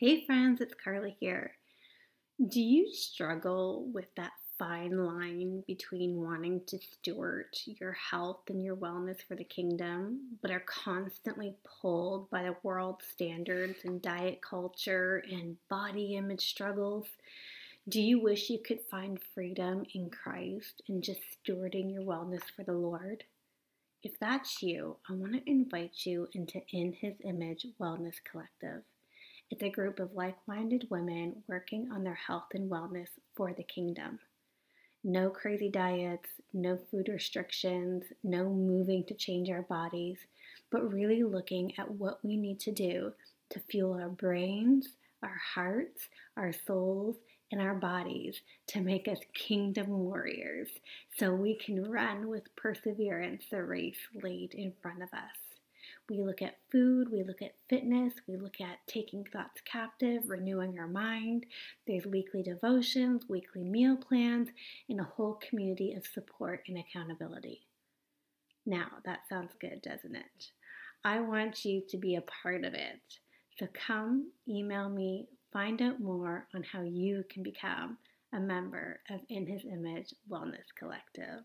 Hey friends, it's Carla here. Do you struggle with that fine line between wanting to steward your health and your wellness for the kingdom, but are constantly pulled by the world standards and diet culture and body image struggles? Do you wish you could find freedom in Christ and just stewarding your wellness for the Lord? If that's you, I want to invite you into In His Image Wellness Collective. It's a group of like minded women working on their health and wellness for the kingdom. No crazy diets, no food restrictions, no moving to change our bodies, but really looking at what we need to do to fuel our brains, our hearts, our souls, and our bodies to make us kingdom warriors so we can run with perseverance the race laid in front of us. We look at food, we look at fitness, we look at taking thoughts captive, renewing our mind. There's weekly devotions, weekly meal plans, and a whole community of support and accountability. Now, that sounds good, doesn't it? I want you to be a part of it. So come email me, find out more on how you can become a member of In His Image Wellness Collective.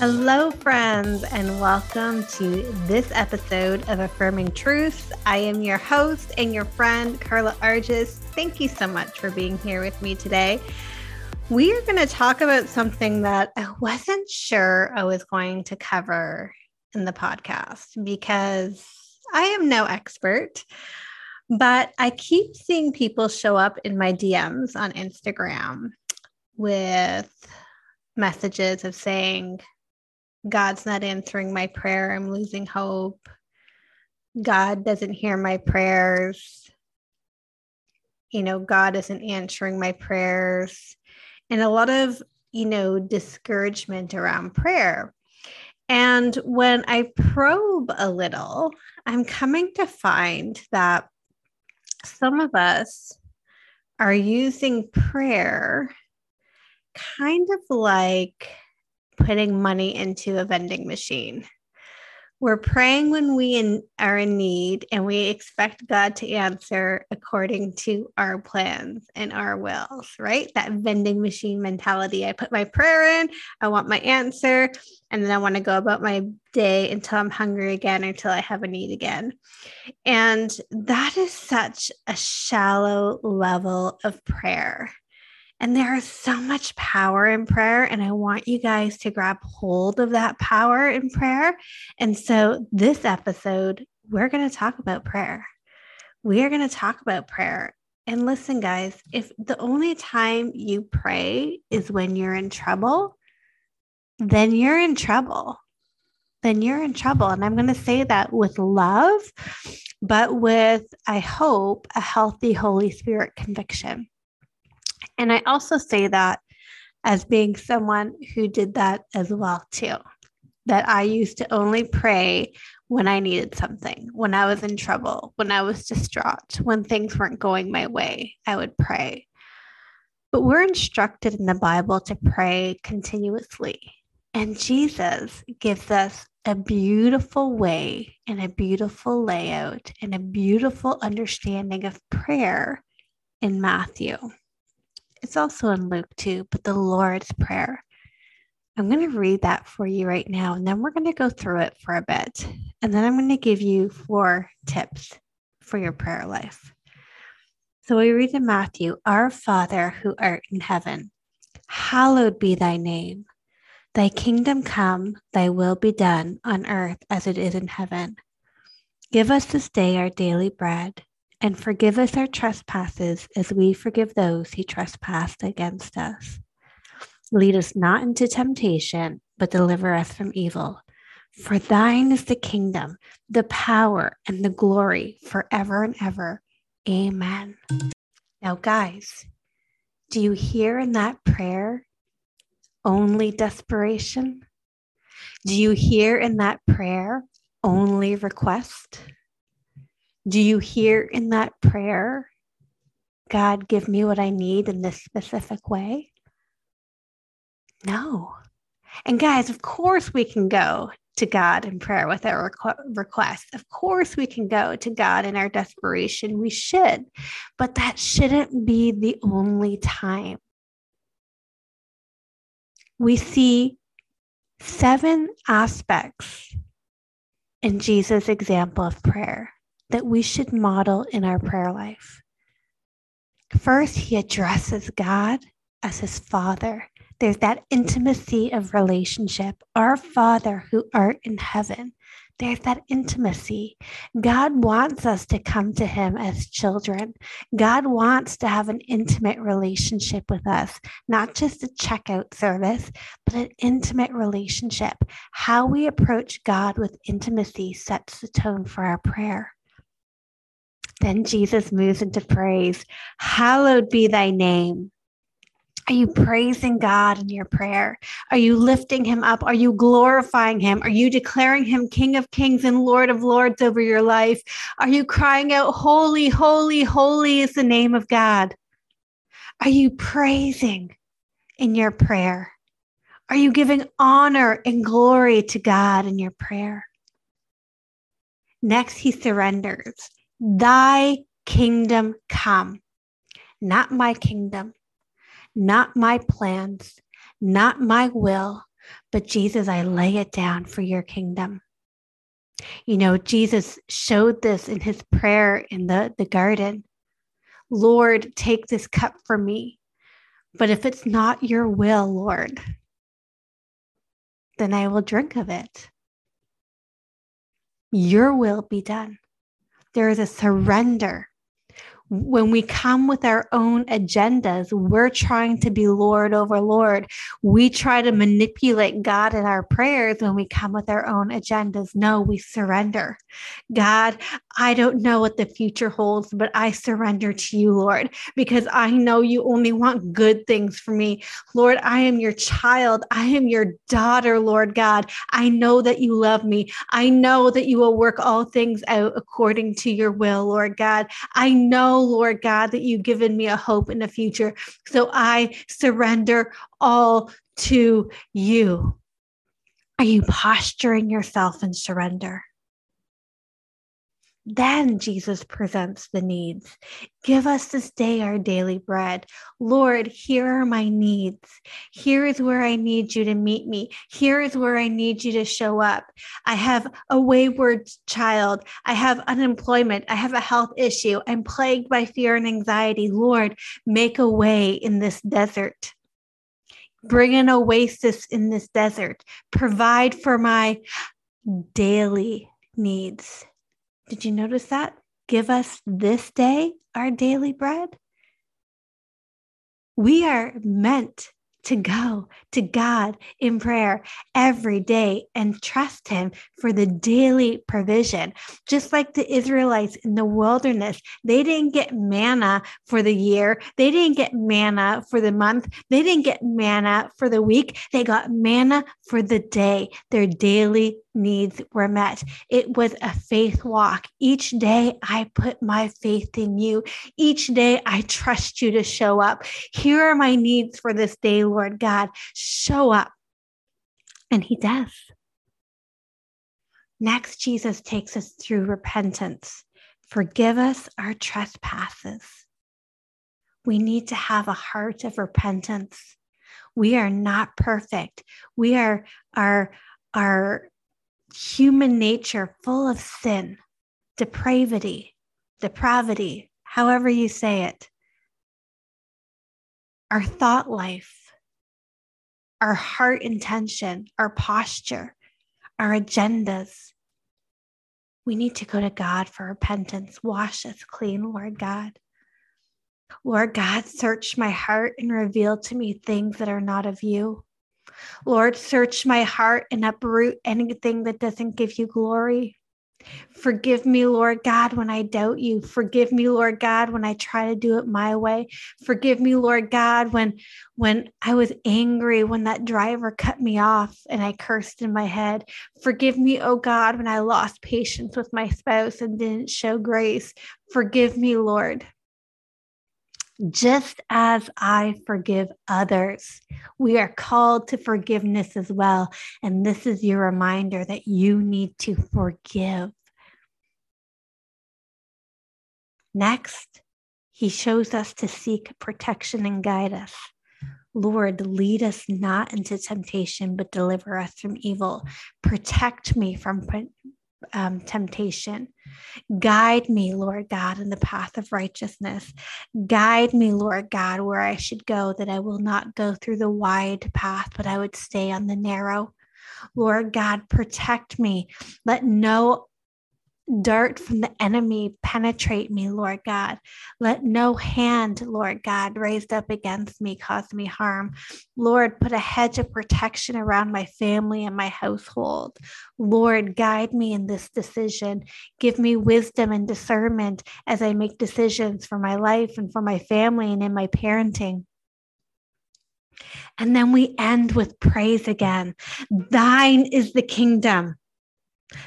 Hello, friends, and welcome to this episode of Affirming Truths. I am your host and your friend, Carla Arges. Thank you so much for being here with me today. We are going to talk about something that I wasn't sure I was going to cover in the podcast because I am no expert, but I keep seeing people show up in my DMs on Instagram with messages of saying, God's not answering my prayer. I'm losing hope. God doesn't hear my prayers. You know, God isn't answering my prayers. And a lot of, you know, discouragement around prayer. And when I probe a little, I'm coming to find that some of us are using prayer kind of like putting money into a vending machine. We're praying when we in, are in need, and we expect God to answer according to our plans and our wills, right? That vending machine mentality. I put my prayer in, I want my answer, and then I want to go about my day until I'm hungry again, until I have a need again. And that is such a shallow level of prayer. And there is so much power in prayer. And I want you guys to grab hold of that power in prayer. And so, this episode, we're going to talk about prayer. We are going to talk about prayer. And listen, guys, if the only time you pray is when you're in trouble, then you're in trouble. Then you're in trouble. And I'm going to say that with love, but with, I hope, a healthy Holy Spirit conviction. And I also say that as being someone who did that as well too. That I used to only pray when I needed something, when I was in trouble, when I was distraught, when things weren't going my way, I would pray. But we're instructed in the Bible to pray continuously. And Jesus gives us a beautiful way and a beautiful layout and a beautiful understanding of prayer in Matthew. It's also in Luke too, but the Lord's Prayer. I'm going to read that for you right now, and then we're going to go through it for a bit. And then I'm going to give you four tips for your prayer life. So we read in Matthew Our Father who art in heaven, hallowed be thy name. Thy kingdom come, thy will be done on earth as it is in heaven. Give us this day our daily bread and forgive us our trespasses as we forgive those who trespass against us. Lead us not into temptation, but deliver us from evil. For thine is the kingdom, the power, and the glory forever and ever. Amen. Now, guys, do you hear in that prayer only desperation? Do you hear in that prayer only request? Do you hear in that prayer, God, give me what I need in this specific way? No. And guys, of course we can go to God in prayer with our requ- request. Of course we can go to God in our desperation. We should, but that shouldn't be the only time. We see seven aspects in Jesus' example of prayer that we should model in our prayer life. First, he addresses God as his father. There's that intimacy of relationship. Our Father who art in heaven. There's that intimacy. God wants us to come to Him as children. God wants to have an intimate relationship with us, not just a checkout service, but an intimate relationship. How we approach God with intimacy sets the tone for our prayer. Then Jesus moves into praise. Hallowed be thy name. Are you praising God in your prayer? Are you lifting him up? Are you glorifying him? Are you declaring him King of Kings and Lord of Lords over your life? Are you crying out, Holy, holy, holy is the name of God? Are you praising in your prayer? Are you giving honor and glory to God in your prayer? Next, he surrenders. Thy kingdom come, not my kingdom, not my plans, not my will, but Jesus, I lay it down for your kingdom. You know, Jesus showed this in his prayer in the, the garden. Lord, take this cup from me. But if it's not your will, Lord, then I will drink of it. Your will be done there is a surrender. When we come with our own agendas, we're trying to be Lord over Lord. We try to manipulate God in our prayers when we come with our own agendas. No, we surrender. God, I don't know what the future holds, but I surrender to you, Lord, because I know you only want good things for me. Lord, I am your child. I am your daughter, Lord God. I know that you love me. I know that you will work all things out according to your will, Lord God. I know, Lord God, that you've given me a hope in the future. So I surrender all to you. Are you posturing yourself in surrender? Then Jesus presents the needs. Give us this day our daily bread. Lord, here are my needs. Here is where I need you to meet me. Here is where I need you to show up. I have a wayward child. I have unemployment. I have a health issue. I'm plagued by fear and anxiety. Lord, make a way in this desert. Bring an oasis in this desert. Provide for my daily needs. Did you notice that? Give us this day our daily bread. We are meant to go to God in prayer every day and trust Him for the daily provision. Just like the Israelites in the wilderness, they didn't get manna for the year, they didn't get manna for the month, they didn't get manna for the week, they got manna for the day, their daily needs were met. It was a faith walk. Each day I put my faith in you. Each day I trust you to show up. Here are my needs for this day, Lord God. Show up. And he does. Next, Jesus takes us through repentance. Forgive us our trespasses. We need to have a heart of repentance. We are not perfect. We are, are, are human nature full of sin, depravity, depravity, however you say it. Our thought life, our heart intention, our posture, our agendas. We need to go to God for repentance. Wash us clean, Lord God. Lord God, search my heart and reveal to me things that are not of you. Lord, search my heart and uproot anything that doesn't give you glory. Forgive me, Lord God, when I doubt you. Forgive me, Lord God, when I try to do it my way. Forgive me, Lord God, when when I was angry when that driver cut me off and I cursed in my head. Forgive me, oh God, when I lost patience with my spouse and didn't show grace. Forgive me, Lord just as I forgive others. We are called to forgiveness as well. And this is your reminder that you need to forgive. Next, he shows us to seek protection and guide us. Lord, lead us not into temptation, but deliver us from evil. Protect me from um, temptation. Guide me, Lord God, in the path of righteousness. Guide me, Lord God, where I should go, that I will not go through the wide path, but I would stay on the narrow. Lord God, protect me. Let no dart from the enemy penetrate me, Lord God. Let no hand, Lord God, raised up against me cause me harm. Lord, put a hedge of protection around my family and my household. Lord, guide me in this decision. Give me wisdom and discernment as I make decisions for my life and for my family and in my parenting. And then we end with praise again. Thine is the kingdom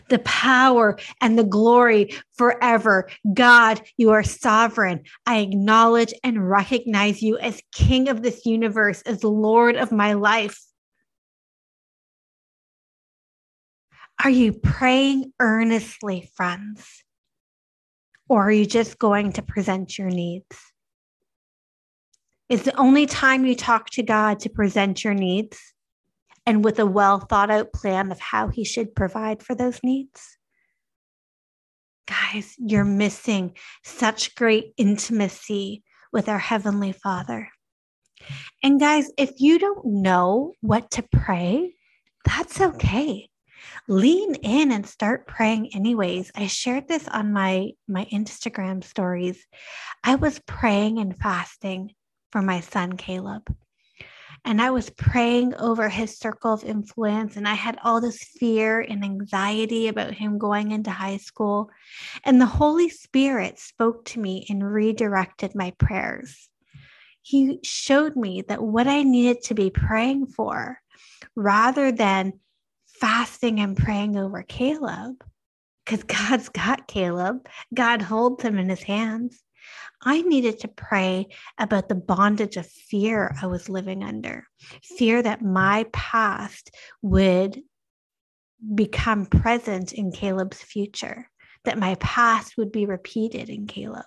the power and the glory forever. God, you are sovereign. I acknowledge and recognize you as King of this universe, as Lord of my life. Are you praying earnestly, friends? Or are you just going to present your needs? Is the only time you talk to God to present your needs? And with a well thought out plan of how he should provide for those needs. Guys, you're missing such great intimacy with our Heavenly Father. And guys, if you don't know what to pray, that's okay. Lean in and start praying anyways. I shared this on my my Instagram stories. I was praying and fasting for my son Caleb and I was praying over his circle of influence. And I had all this fear and anxiety about him going into high school. And the Holy Spirit spoke to me and redirected my prayers. He showed me that what I needed to be praying for, rather than fasting and praying over Caleb, because God's got Caleb, God holds him in his hands. I needed to pray about the bondage of fear I was living under, fear that my past would become present in Caleb's future, that my past would be repeated in Caleb.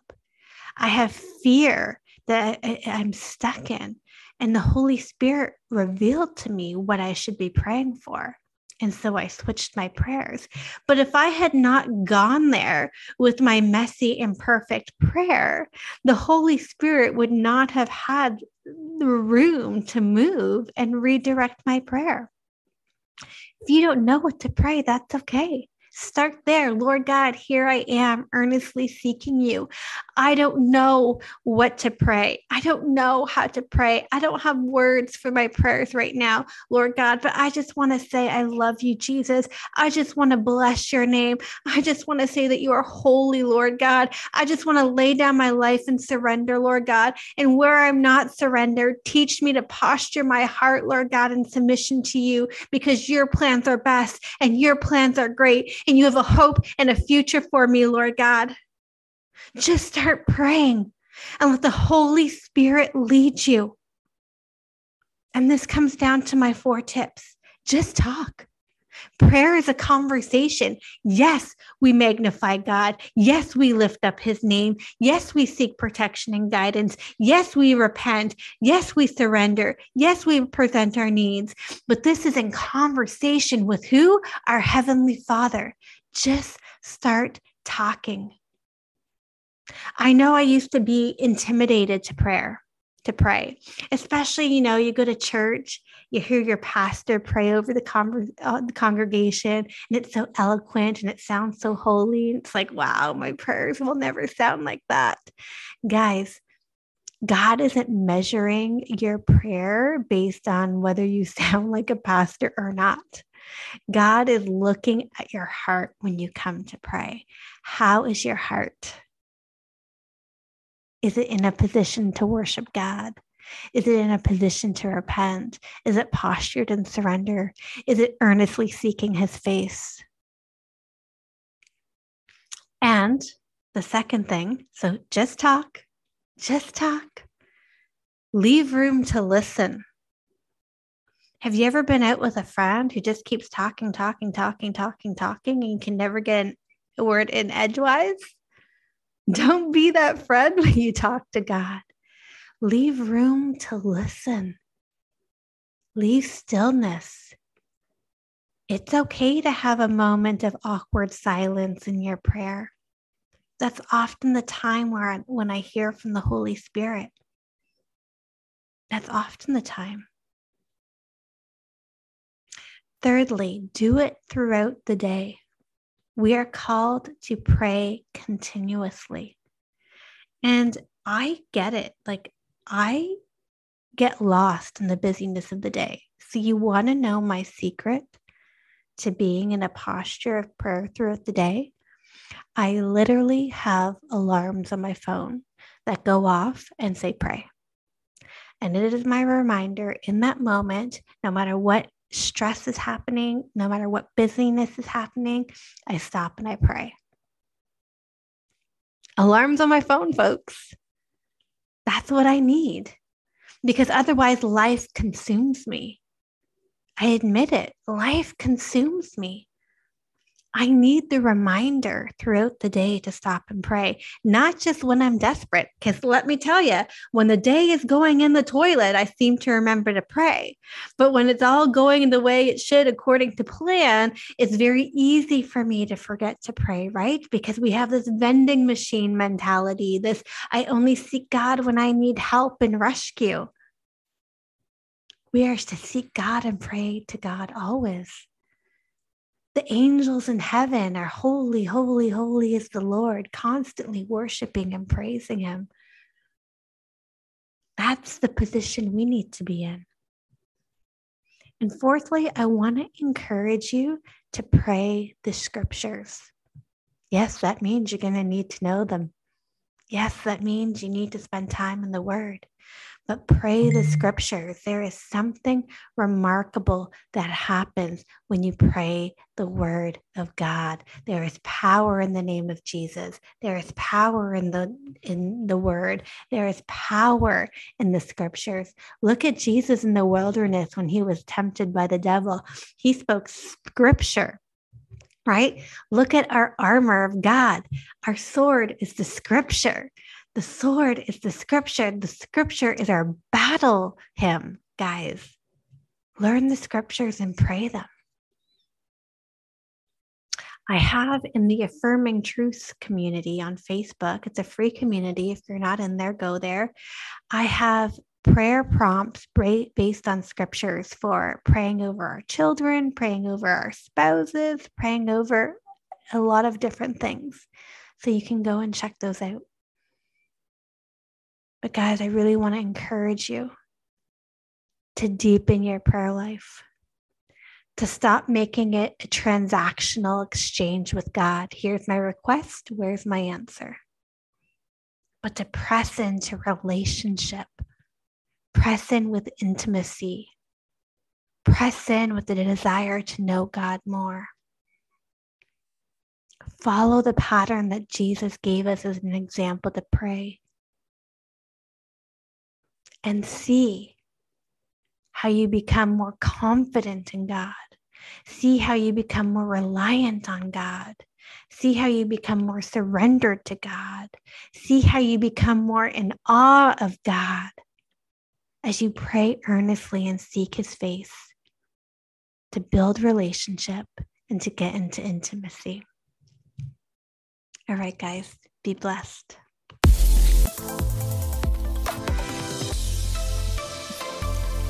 I have fear that I'm stuck in. And the Holy Spirit revealed to me what I should be praying for. And so I switched my prayers. But if I had not gone there with my messy, imperfect prayer, the Holy Spirit would not have had the room to move and redirect my prayer. If you don't know what to pray, that's okay. Start there. Lord God, here I am earnestly seeking you. I don't know what to pray. I don't know how to pray. I don't have words for my prayers right now, Lord God, but I just want to say, I love you, Jesus. I just want to bless your name. I just want to say that you are holy, Lord God. I just want to lay down my life and surrender, Lord God. And where I'm not surrendered, teach me to posture my heart, Lord God, in submission to you because your plans are best and your plans are great and you have a hope and a future for me, Lord God. Just start praying and let the Holy Spirit lead you. And this comes down to my four tips just talk. Prayer is a conversation. Yes, we magnify God. Yes, we lift up his name. Yes, we seek protection and guidance. Yes, we repent. Yes, we surrender. Yes, we present our needs. But this is in conversation with who? Our Heavenly Father. Just start talking. I know I used to be intimidated to prayer to pray. Especially, you know, you go to church, you hear your pastor pray over the, con- uh, the congregation, and it's so eloquent and it sounds so holy. It's like, wow, my prayers will never sound like that. Guys, God isn't measuring your prayer based on whether you sound like a pastor or not. God is looking at your heart when you come to pray. How is your heart? Is it in a position to worship God? Is it in a position to repent? Is it postured in surrender? Is it earnestly seeking his face? And the second thing, so just talk, just talk. Leave room to listen. Have you ever been out with a friend who just keeps talking, talking, talking, talking, talking, and you can never get a word in edgewise? Don't be that friend when you talk to God. Leave room to listen. Leave stillness. It's okay to have a moment of awkward silence in your prayer. That's often the time where I, when I hear from the Holy Spirit. That's often the time. Thirdly, do it throughout the day. We are called to pray continuously. And I get it. Like, I get lost in the busyness of the day. So, you want to know my secret to being in a posture of prayer throughout the day? I literally have alarms on my phone that go off and say, pray. And it is my reminder in that moment, no matter what stress is happening, no matter what busyness is happening, I stop and I pray. Alarms on my phone, folks. That's what I need because otherwise life consumes me. I admit it, life consumes me. I need the reminder throughout the day to stop and pray, not just when I'm desperate. Because let me tell you, when the day is going in the toilet, I seem to remember to pray. But when it's all going the way it should according to plan, it's very easy for me to forget to pray, right? Because we have this vending machine mentality, this I only seek God when I need help and rescue. We are to seek God and pray to God always. The angels in heaven are holy, holy, holy is the Lord, constantly worshiping and praising him. That's the position we need to be in. And fourthly, I want to encourage you to pray the scriptures. Yes, that means you're going to need to know them. Yes, that means you need to spend time in the word but pray the scriptures. There is something remarkable that happens when you pray the word of God. There is power in the name of Jesus. There is power in the in the word. There is power in the scriptures. Look at Jesus in the wilderness when he was tempted by the devil. He spoke scripture right? Look at our armor of God. Our sword is the scripture. The sword is the scripture. The scripture is our battle hymn, guys. Learn the scriptures and pray them. I have in the Affirming Truths community on Facebook. It's a free community. If you're not in there, go there. I have prayer prompts based on scriptures for praying over our children, praying over our spouses, praying over a lot of different things. So you can go and check those out. But, guys, I really want to encourage you to deepen your prayer life, to stop making it a transactional exchange with God. Here's my request, where's my answer? But to press into relationship, press in with intimacy, press in with the desire to know God more. Follow the pattern that Jesus gave us as an example to pray and see how you become more confident in God. See how you become more reliant on God. See how you become more surrendered to God. See how you become more in awe of God as you pray earnestly and seek his face to build relationship and to get into intimacy. All right, guys, be blessed.